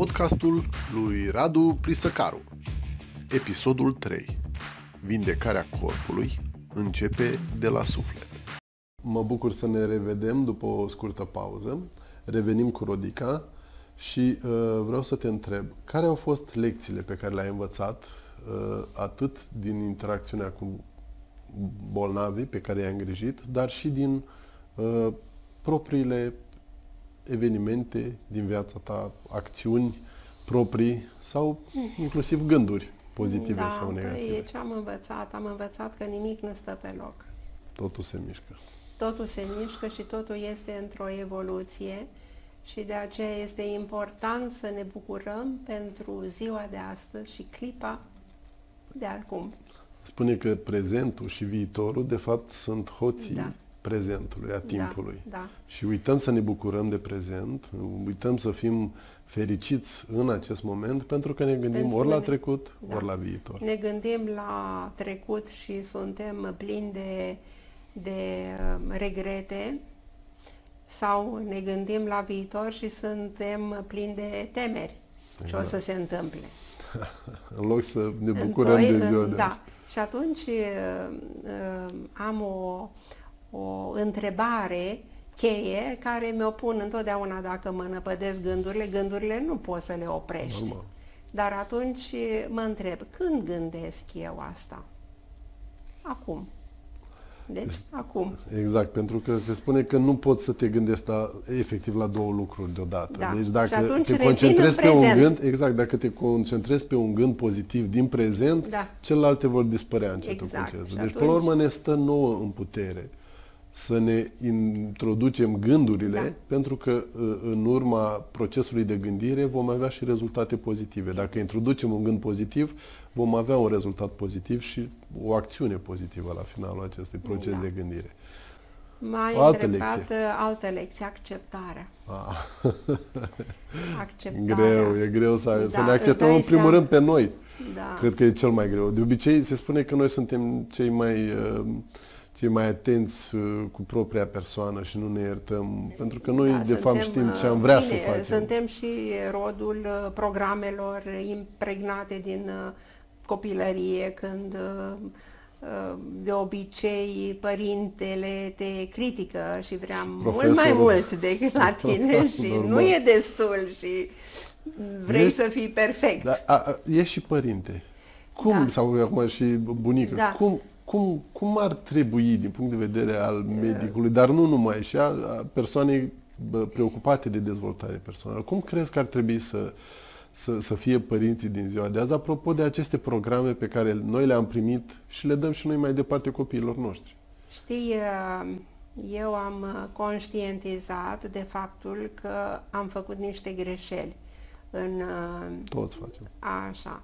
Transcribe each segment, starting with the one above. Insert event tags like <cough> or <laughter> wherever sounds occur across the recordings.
podcastul lui Radu Prisăcaru. Episodul 3. Vindecarea corpului începe de la suflet. Mă bucur să ne revedem după o scurtă pauză. Revenim cu Rodica și uh, vreau să te întreb, care au fost lecțiile pe care le-ai învățat uh, atât din interacțiunea cu bolnavii pe care i-ai îngrijit, dar și din uh, propriile evenimente din viața ta, acțiuni proprii sau inclusiv gânduri pozitive da, sau negative. Păi, ce am învățat? Am învățat că nimic nu stă pe loc. Totul se mișcă. Totul se mișcă și totul este într-o evoluție și de aceea este important să ne bucurăm pentru ziua de astăzi și clipa de acum. Spune că prezentul și viitorul, de fapt, sunt hoții Da. Prezentului, a timpului. Da, da. Și uităm să ne bucurăm de prezent, uităm să fim fericiți în acest moment, pentru că ne gândim Pentru ori că la ne- trecut, da. ori la viitor. Ne gândim la trecut și suntem plini de, de uh, regrete sau ne gândim la viitor și suntem plini de temeri ce o să se întâmple. <laughs> În loc să ne bucurăm Întoi- de ziua de da. azi. Și atunci uh, uh, am o, o întrebare cheie care mi-o pun întotdeauna dacă mă năpădesc gândurile. Gândurile nu poți să le oprești. Normal. Dar atunci mă întreb, când gândesc eu asta? Acum. Deci, acum. Exact, pentru că se spune că nu poți să te gândești la, efectiv la două lucruri deodată. Da. Deci Și dacă atunci te revin concentrezi în pe un prezent. gând, exact, dacă te concentrezi pe un gând pozitiv din prezent, Da. celelalte vor dispărea încetul Exact. cu încetul. Și Deci, până la atunci- urmă, ne stă nouă în putere să ne introducem gândurile, Da. pentru că uh, în urma procesului de gândire vom avea și rezultate pozitive. Dacă introducem un gând pozitiv, vom avea un rezultat pozitiv și o acțiune pozitivă la finalul acestui proces Da. de gândire. Mai O altă întrebat lecție. uh, altă lecție, acceptarea. Ah. Acceptarea. <laughs> Greu, e greu să, să Da, ne îți acceptăm dai în primul seama. rând pe noi. Da. Cred că e cel mai greu. De obicei se spune că noi suntem cei mai uh, cei mai atenți uh, cu propria persoană și nu ne iertăm, pentru că noi Da, de fapt suntem, știm ce am uh, vrea bine, să facem. Suntem și rodul uh, programelor impregnate din uh, copilărie, când uh, uh, de obicei părintele te critică și vrea mult mai profesorul. mult decât la <laughs> tine și Normal. nu e destul și vrei Ești- să fii perfect. Dar a, a, e și părinte. Cum, Da. sau acum și bunică, Da. cum, cum, cum ar trebui din punct de vedere al medicului, dar nu numai, și a, a persoanei bă, preocupate de dezvoltare personală, cum crezi că ar trebui să, să, să fie părinții din ziua de azi, apropo de aceste programe pe care noi le-am primit și le dăm și noi mai departe copiilor noștri? Știi, uh, eu am uh, conștientizat de faptul că am făcut niște greșeli în uh, Toți facem. Așa.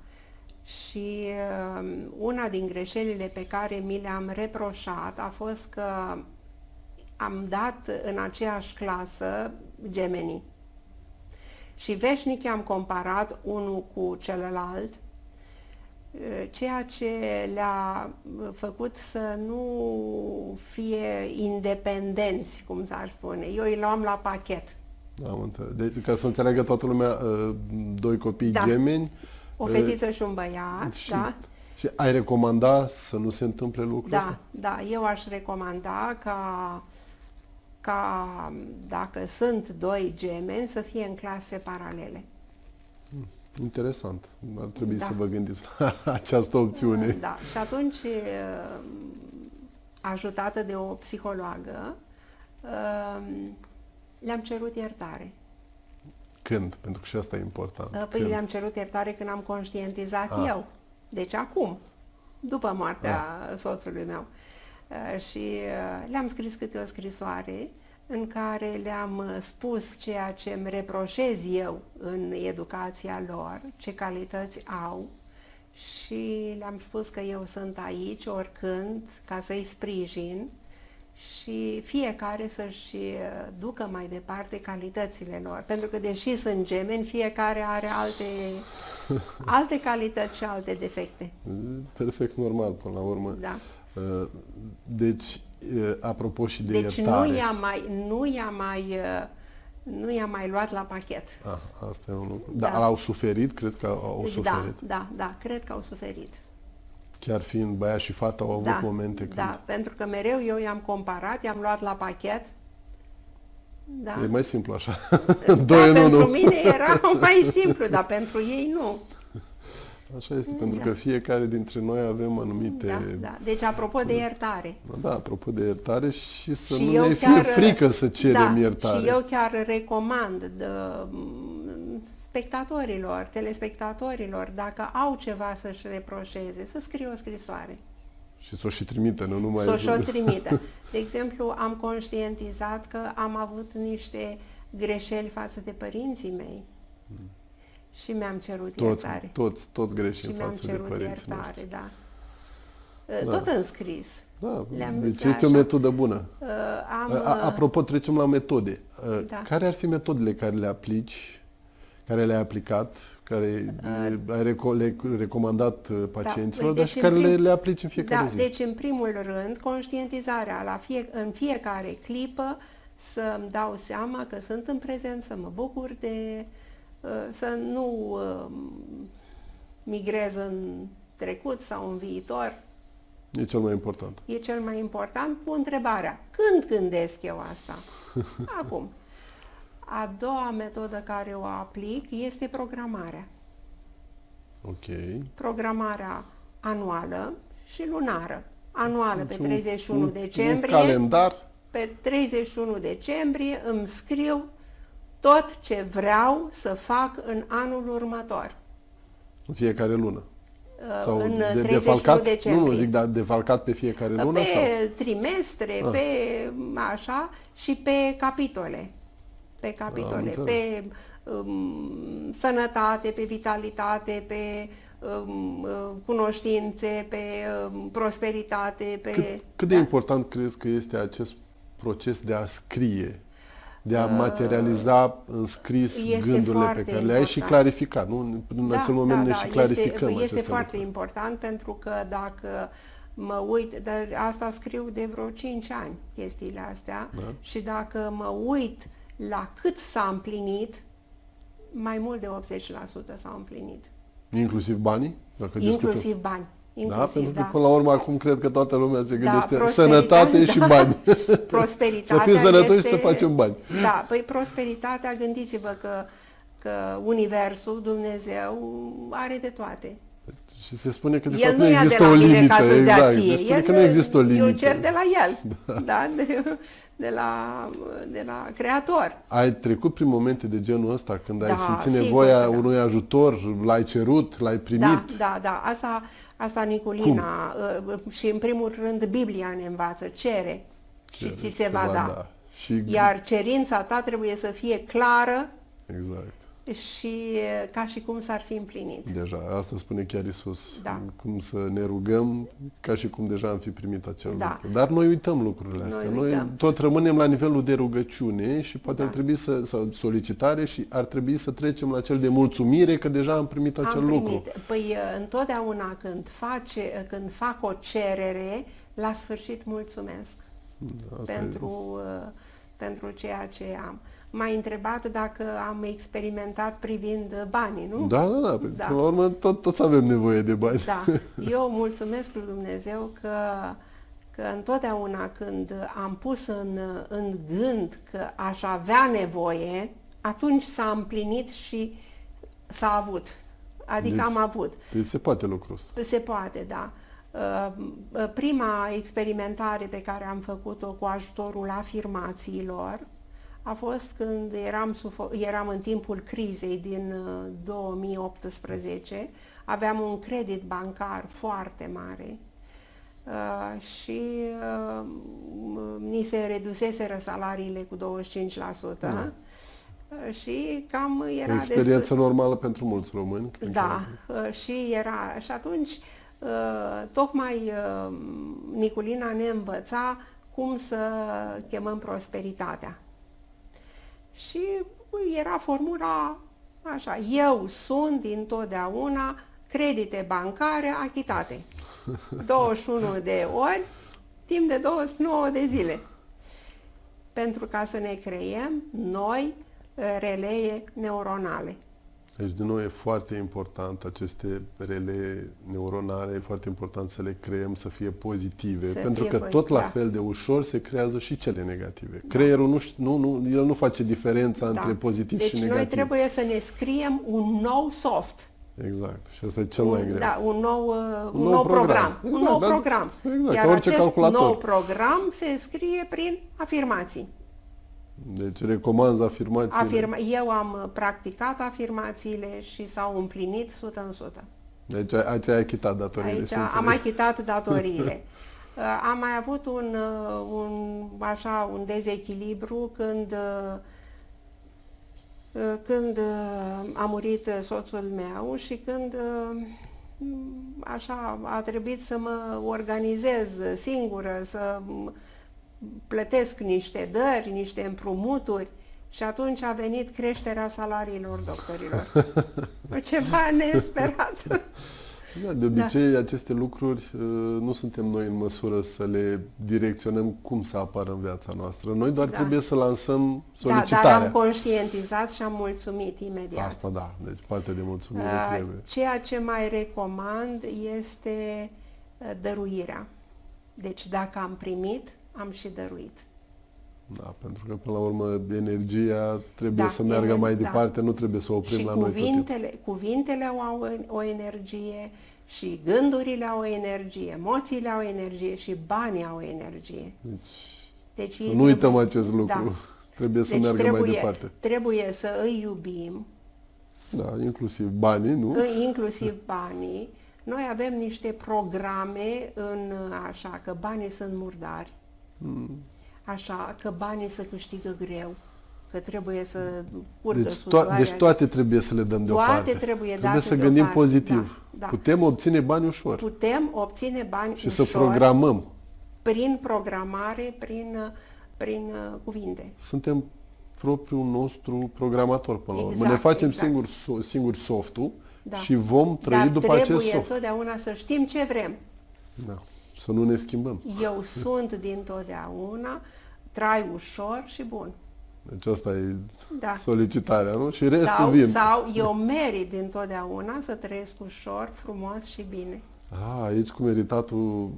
Și uh, una din greșelile pe care mi le-am reproșat a fost că am dat în aceeași clasă gemenii. Și veșnic am comparat unul cu celălalt, uh, ceea ce le-a uh, făcut să nu fie independenți, cum s-ar spune. Eu îi luam la pachet. Am înțeles. Deci, ca să înțeleagă toată lumea, uh, doi copii Da. gemeni. O uh, fetiță și un băiat, și, da? și ai recomanda să nu se întâmple lucrul Da, ăsta? da, eu aș recomanda ca, ca dacă sunt doi gemeni să fie în clase paralele. Interesant. Ar trebui Da. să vă gândiți <laughs> la această opțiune. Da, și atunci, uh, ajutată de o psihologă, uh, le-am cerut iertare. Când? Pentru că și asta e important. Uh, Păi Când? le-am cerut iertare când am conștientizat Ah. eu. Deci acum, după moartea soțului meu. Uh, Și uh, le-am scris câte o scrisoare în care le-am uh, spus ceea ce îmi reproșez eu în educația lor, ce calități au și le-am spus că eu sunt aici oricând ca să-i sprijin și fiecare să-și uh, ducă mai departe calitățile lor. Pentru că deși sunt gemeni, fiecare are alte, <laughs> alte calități și alte defecte. Perfect normal, până la urmă. Da. Uh, Deci, uh, apropo și de Deci iertare. nu i-a mai, nu i-a mai uh, nu i-am mai luat la pachet. Ah, asta e un lucru. Da. Dar au suferit? Cred că au Da, suferit. da, da, cred că au suferit. Chiar fiind băiat și fata au avut Da, momente când... da, pentru că mereu eu i-am comparat, i-am luat la pachet. Da. E mai simplu așa. da, <laughs> Doi în pentru unul. mine era <laughs> mai simplu, dar pentru ei nu. Așa este, pentru Da. că fiecare dintre noi avem anumite... Da, da. Deci, apropo de iertare. Da, apropo de iertare și să și nu eu ne fie chiar, frică să cerem da, iertare. Și eu chiar recomand de, m, spectatorilor, telespectatorilor, dacă au ceva să-și reproșeze, să scrie o scrisoare. Și să o și trimite, nu numai... Să și o trimită. <laughs> De exemplu, am conștientizat că am avut niște greșeli față de părinții mei și mi-am cerut toți, iertare. toți, toți greșim și mi-am față de cerut părinții iertare, noștri. da. Da. Tot în scris. Da, Le-am deci zis este o așa. metodă bună. Uh, Am, A, uh, apropo, trecem la metode. Uh, Da. Care ar fi metodele care le aplici, care le-ai aplicat, care ai reco- le recomandat uh, pacienților, deci dar și în care le, prim- le aplici în fiecare da, zi? deci în primul rând, conștientizarea la fie, în fiecare clipă să-mi dau seama că sunt în prezent, să mă bucur de, uh, să nu uh, migrez în trecut sau în viitor. E cel mai important. E cel mai important cu întrebarea, când gândesc eu asta? <laughs> Acum. A doua metodă care o aplic este programarea. Ok. Programarea anuală și lunară. Anuală pe Deci un- 31 un, decembrie. Un calendar. Pe 31 decembrie îmi scriu tot ce vreau să fac în anul următor. În fiecare lună. Uh, Sau în de, 31 defalcat? decembrie. Nu, nu, zic, dar defalcat pe fiecare lună pe sau? trimestre, Ah. pe așa și pe capitole. Pe capitole, înțeles. pe um, sănătate, pe vitalitate, pe um, uh, cunoștințe, pe um, prosperitate, pe... Cât, cât de da. important crezi că este acest proces de a scrie, de a materializa în scris Uh, Este gândurile foarte pe care le ai și important. clarifica, nu? În acel moment ne și clarificăm Este, aceste este foarte lucruri. important pentru că dacă mă uit, dar asta scriu de vreo 5 ani, chestiile astea, Da. și dacă mă uit la cât s-a împlinit, mai mult de 80% s-au împlinit. Inclusiv banii? Dacă Inclusiv discutăm. bani. Da, Inclusiv, pentru că da. până la urmă acum cred că toată lumea se gândește prosperitate, sănătate <laughs> și da. bani. Prosperitatea <laughs> Să fim sănătoși este- și să facem bani. Da, păi prosperitatea, gândiți-vă că, că Universul, Dumnezeu, are de toate. Și se spune că de El fapt nu nu ia de există la o mine limită. ca să-ți dea exact. ție. Se spune El, că nu există o limită. Eu cer de la el, <laughs> <laughs> da. de, de, la, de la Creator. Ai trecut prin momente de genul ăsta când ai Da, simțit sigur nevoia că da. unui ajutor, l-ai cerut, l-ai primit? Da, da, da. Asta, asta Niculina uh, și în primul rând Biblia ne învață, cere și ți se va da. Și Iar cerința ta trebuie să fie clară exact. Și uh, ca și cum s-ar fi împlinit. Deja, asta spune chiar Isus. Da. Cum să ne rugăm ca și cum deja am fi primit acel Da. lucru. Dar noi uităm lucrurile Noi astea. uităm. Noi tot rămânem la nivelul de rugăciune și poate Da. ar trebui să, sau solicitare și ar trebui să trecem la cel de mulțumire că deja am primit acel Am lucru. primit. Păi uh, întotdeauna când, face, uh, când fac o cerere, la sfârșit mulțumesc Asta e- pentru, uh, pentru ceea ce am. M-ai întrebat dacă am experimentat privind uh, banii, nu? Da, da, da. Da. Până la urmă, tot, toți avem nevoie de bani. Da. <laughs> Eu mulțumesc lui Dumnezeu că, că întotdeauna când am pus în, în gând că aș avea nevoie, atunci s-a împlinit și s-a avut. Adică Deci- am avut. Deci se poate lucrul ăsta. Se poate, da. Uh, uh, Prima experimentare pe care am făcut-o cu ajutorul afirmațiilor a fost când eram, sufo- eram în timpul crizei din uh, 2018, aveam un credit bancar foarte mare uh, și uh, m- ni se reduseseră salariile cu 25%. Da. uh, Și cam era O destul- experiență normală pentru mulți români. cred da, că- uh, și era și atunci uh, tocmai uh, Niculina ne învăța cum să chemăm prosperitatea. Și era formula așa, eu sunt dintotdeauna credite bancare achitate. <laughs> 21 de ori, timp de 29 de zile. Pentru ca să ne creiem noi relee neuronale. Deci, din nou, e foarte important aceste relee neuronale, e foarte important să le creăm să fie pozitive, Să pentru fie că pozi- tot la da. fel de ușor se creează și cele negative. Creierul nu, ș- nu, nu, el nu face diferența între pozitiv deci și noi negativ. trebuie să ne scriem un nou soft. Exact. Și asta e cel mai un, greu. Da, un nou, uh, un nou nou program. program. un Exact, nou dar- program. exact, Iar ca orice acest calculator. nou program se scrie prin afirmații. Deci recomand afirmațiile. Afirma, eu am uh, practicat afirmațiile și s-au împlinit 100 în 100. Deci ai- ați achitat datoriile, Aici să am înțeleg. mai chitat <laughs> datoriile. Uh, Am mai avut un, uh, un, așa, un dezechilibru când, uh, uh, când uh, a murit uh, soțul meu și când uh, m, așa a trebuit să mă organizez singură, să m, plătesc niște dări, niște împrumuturi și atunci a venit creșterea salariilor doctorilor. <laughs> Ceva nesperat. <laughs> Da, de obicei da. aceste lucruri uh, nu suntem noi în măsură să le direcționăm cum să apară în viața noastră. Noi doar Da. trebuie să lansăm Da, solicitarea. dar am conștientizat și am mulțumit imediat. Asta da, deci parte de mulțumire Uh, trebuie. Ceea ce mai recomand este uh, dăruirea. Deci dacă am primit, am și dăruit. Da, pentru că până la urmă energia trebuie Da, să meargă ener- mai da. departe, nu trebuie să o oprim și la noi tot timpul. cuvintele, cuvintele au o energie, și gândurile au o energie, emoțiile au energie și banii au să Deci Deci să ei nu uităm trebuie- acest lucru. Da. <laughs> Trebuie să Deci meargă trebuie, mai departe. trebuie să îi iubim, Da, inclusiv banii, nu? inclusiv banii. Noi avem niște programe în așa, că banii sunt murdari, Mm. Așa, că banii se câștigă greu, că trebuie să curgă Deci, sudoarea. to- deci toate trebuie să le dăm Toate deoparte. trebuie trebuie date să gândim deoparte, pozitiv. da, da. Putem obține bani ușor Putem obține bani și ușor să programăm. prin programare, prin, prin uh, cuvinte. Suntem propriul nostru programator până la urmă. Exact, Ne facem exact. singur, so- singur softul Da. și vom trăi Dar după trebuie acest soft. întotdeauna să știm ce vrem. Da. Să nu ne schimbăm. Eu sunt dintotdeauna, trai ușor și bun. Deci asta e Da. solicitarea, nu? Și restul Sau, vin. sau eu merit dintotdeauna să trăiesc ușor, frumos și bine. A, aici cu meritatul,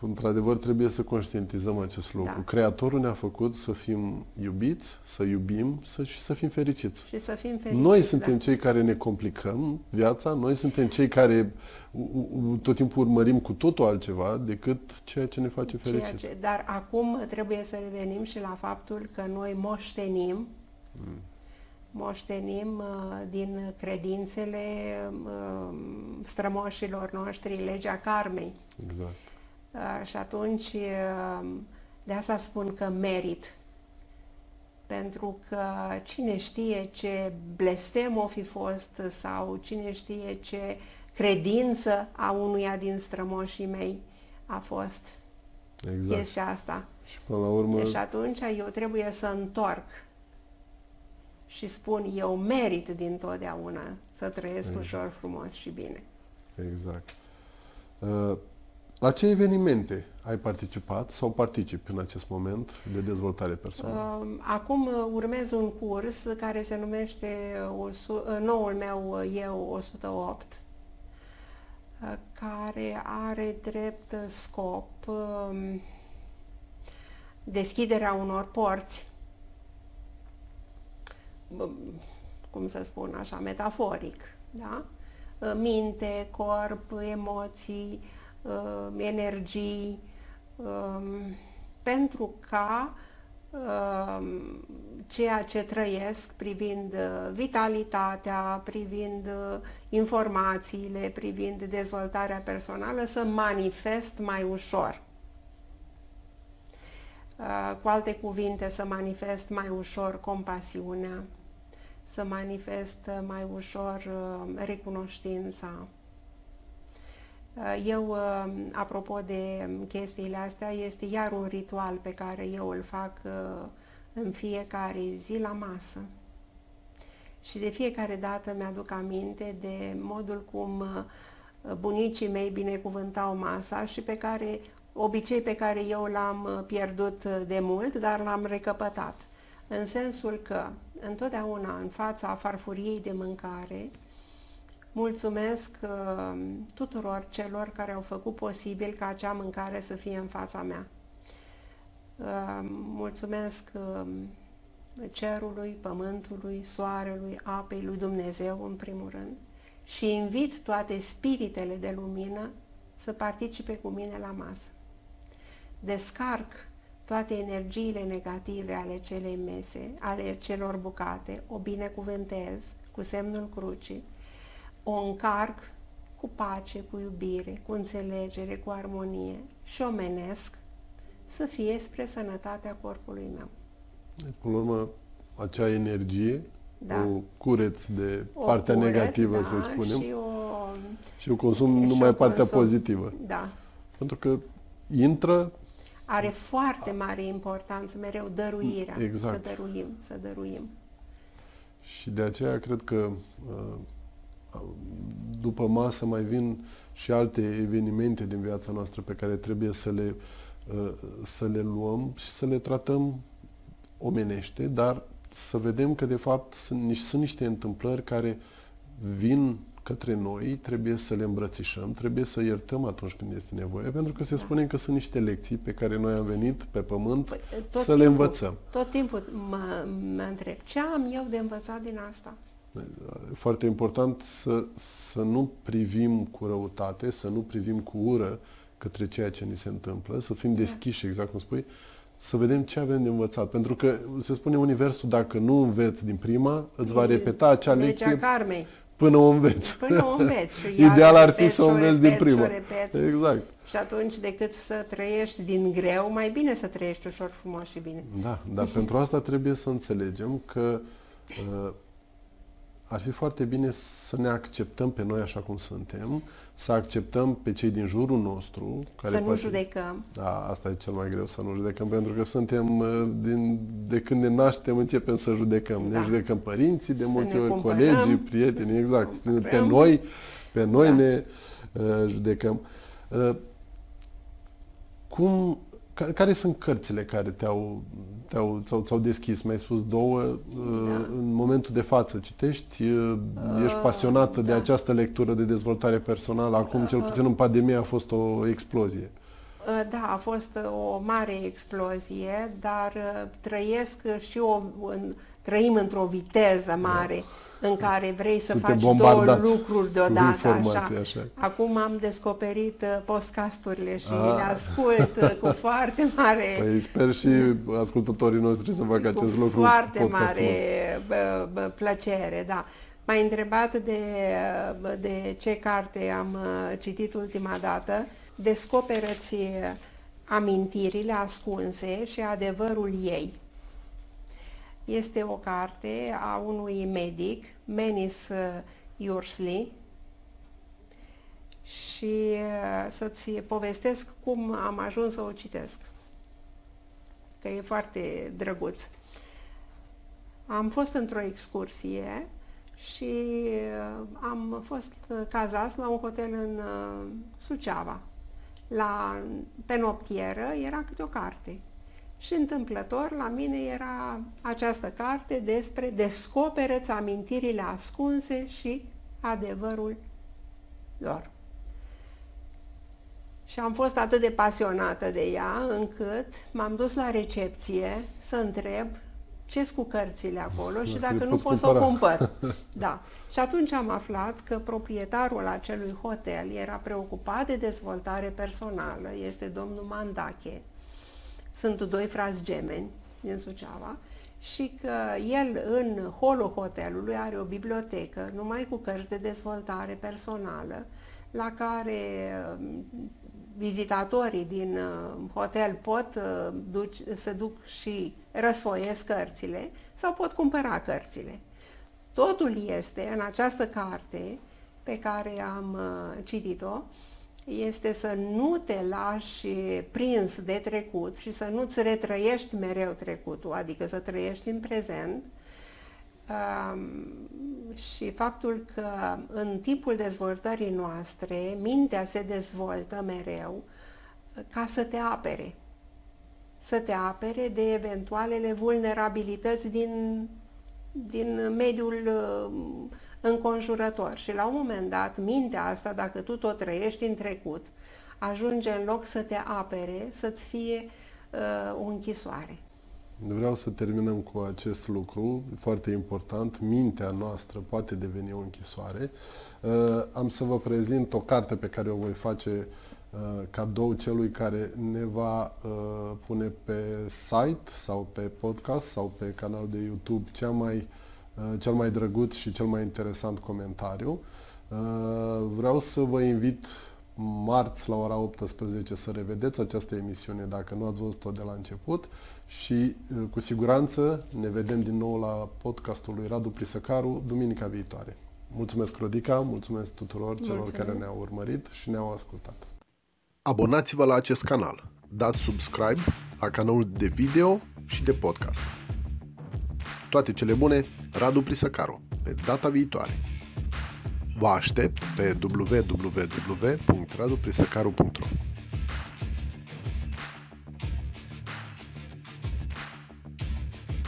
într-adevăr, trebuie să conștientizăm acest lucru. Da. Creatorul ne-a făcut să fim iubiți, să iubim să, și să fim fericiți. Și să fim fericiți. Noi suntem da. cei care ne complicăm viața, noi suntem cei care u- u- tot timpul urmărim cu totul altceva decât ceea ce ne face Ceea fericiți. ce, dar acum trebuie să revenim și la faptul că noi moștenim moștenim uh, din credințele uh, strămoșilor noștri legea karmei. Exact. Uh, și atunci, uh, de asta spun că merit. Pentru că cine știe ce blestem o fi fost sau cine știe ce credință a unuia din strămoșii mei a fost Exact. chestia asta. Și până la urmă, Deci atunci eu trebuie să întorc și spun eu merit din totdeauna să trăiesc Exact. ușor, frumos și bine. exact. Uh, La ce evenimente ai participat sau participi în acest moment de dezvoltare personală? Um, Acum uh, urmez un curs care se numește uh, o su- uh, Noul meu uh, Eu 108 uh, care are drept uh, scop um, deschiderea unor porți um, cum să spun așa, metaforic, da? Uh, Minte, corp, emoții, uh, energii, um, pentru ca um, ceea ce trăiesc privind uh, vitalitatea, privind uh, informațiile, privind dezvoltarea personală să manifest mai ușor. Uh, Cu alte cuvinte, să manifest mai ușor compasiunea, să manifest uh, mai ușor uh, recunoștința. Uh, Eu, uh, apropo de chestiile astea, este iar un ritual pe care eu îl fac uh, în fiecare zi la masă. Și de fiecare dată mi-aduc aminte de modul cum uh, bunicii mei binecuvântau masa și pe care, obicei pe care eu l-am uh, pierdut uh, de mult, dar l-am recăpătat. în sensul că întotdeauna în fața farfuriei de mâncare mulțumesc uh, tuturor celor care au făcut posibil ca acea mâncare să fie în fața mea. Uh, mulțumesc uh, cerului, pământului, soarelui, apei, lui Dumnezeu în primul rând și invit toate spiritele de lumină să participe cu mine la masă. Descarc toate energiile negative ale celei mese, ale celor bucate, o binecuvântez cu semnul crucii, o încarc cu pace, cu iubire, cu înțelegere, cu armonie și o menesc să fie spre sănătatea corpului meu. Până la urmă, acea energie da. o cureți de o partea curăț, negativă, da, să spunem, și o, și o consum și numai o partea consum, pozitivă. Da. Pentru că intră... Are foarte mare importanță mereu dăruirea, exact. să dăruim, să dăruim. Și de aceea cred că uh, după masă mai vin și alte evenimente din viața noastră pe care trebuie să le, uh, să le luăm și să le tratăm omenește, dar să vedem că de fapt sunt, sunt niște întâmplări care vin către noi, trebuie să le îmbrățișăm, trebuie să iertăm atunci când este nevoie, pentru că se da. spune că sunt niște lecții pe care noi am venit pe pământ păi, să timpul, le învățăm. Tot timpul mă, mă întreb, ce am eu de învățat din asta? Foarte important să, să nu privim cu răutate, să nu privim cu ură către ceea ce ni se întâmplă, să fim da. deschiși, exact cum spui, să vedem ce avem de învățat. Pentru că se spune universul, dacă nu înveți din prima, îți va repeta acea lecție karmei. până o înveți. Până o înveți. Și <laughs> Ideal ar fi să o înveți din prima. Exact. Și atunci, decât să trăiești din greu, mai bine să trăiești ușor, frumos și bine. Da, dar pentru asta trebuie să înțelegem că uh, ar fi foarte bine să ne acceptăm pe noi așa cum suntem, să acceptăm pe cei din jurul nostru. Care să nu poate... judecăm. Da, asta e cel mai greu, să nu judecăm, pentru că suntem, uh, din, de când ne naștem, începem să judecăm. Da. Ne judecăm părinții, de multe ori cumpărăm, colegii, prietenii, exact. Cumpărăm. Pe noi, pe noi da. ne uh, judecăm. Uh, cum care sunt cărțile care te-au, te-au, ți-au, ți-au deschis? Mi-ai spus două. Uh, da. În momentul de față citești? Uh, ești uh, pasionată uh, de da. această lectură de dezvoltare personală? Acum, cel puțin în pandemie, a fost o explozie. Da, a fost o mare explozie, dar trăiesc și o, trăim într-o viteză mare. Da în care vrei să Suntem faci două lucruri deodată. Așa. așa. Acum am descoperit uh, postcasturile și A. le ascult uh, cu <laughs> foarte mare... Păi sper și ascultătorii noștri să facă acest lucru. Cu foarte mare bă, bă, plăcere, da. M-ai întrebat de, de ce carte am uh, citit ultima dată. Descoperă-ți amintirile ascunse și adevărul ei. Este o carte a unui medic, Menis uh, Iursley, și uh, să-ți povestesc cum am ajuns să o citesc, că e foarte drăguț. Am fost într-o excursie și uh, am fost cazați la un hotel în Suceava. La, pe noptieră era câte o carte. Și întâmplător, la mine era această carte despre descoperă-ți amintirile ascunse și adevărul lor. Și am fost atât de pasionată de ea, încât m-am dus la recepție să întreb ce cu cărțile acolo și dacă nu pot să o cumpăr. <laughs> Da. Și atunci am aflat că proprietarul acelui hotel era preocupat de dezvoltare personală, este domnul Mandache, sunt doi frați gemeni din Suceava și că el în holul hotelului are o bibliotecă numai cu cărți de dezvoltare personală la care um, vizitatorii din uh, hotel pot uh, duc, să duc și răsfoiesc cărțile sau pot cumpăra cărțile. Totul este în această carte pe care am uh, citit-o, este să nu te lași prins de trecut și să nu-ți retrăiești mereu trecutul, adică să trăiești în prezent. Um, și faptul că în timpul dezvoltării noastre mintea se dezvoltă mereu ca să te apere. să te apere de eventualele vulnerabilități din, din mediul uh, înconjurător. Și la un moment dat, mintea asta, dacă tu tot trăiești în trecut, ajunge în loc să te apere, să-ți fie uh, o închisoare. Vreau să terminăm cu acest lucru foarte important. Mintea noastră poate deveni o închisoare. Uh, am să vă prezint o carte pe care o voi face uh, cadou celui care ne va uh, pune pe site sau pe podcast sau pe canal de YouTube cea mai, cel mai drăguț și cel mai interesant comentariu. Vreau să vă invit marți la ora 18 să revedeți această emisiune dacă nu ați văzut-o de la început și uh, cu siguranță ne vedem din nou la podcastul lui Radu Prisăcaru duminica viitoare. Mulțumesc, Rodica, mulțumesc tuturor celor Mulțumesc. care ne-au urmărit și ne-au ascultat. Abonați-vă la acest canal, dați subscribe la canalul de video și de podcast. Toate cele bune, Radu Prisăcaru, pe data viitoare. Vă aștept pe www.raduprisăcaru.ro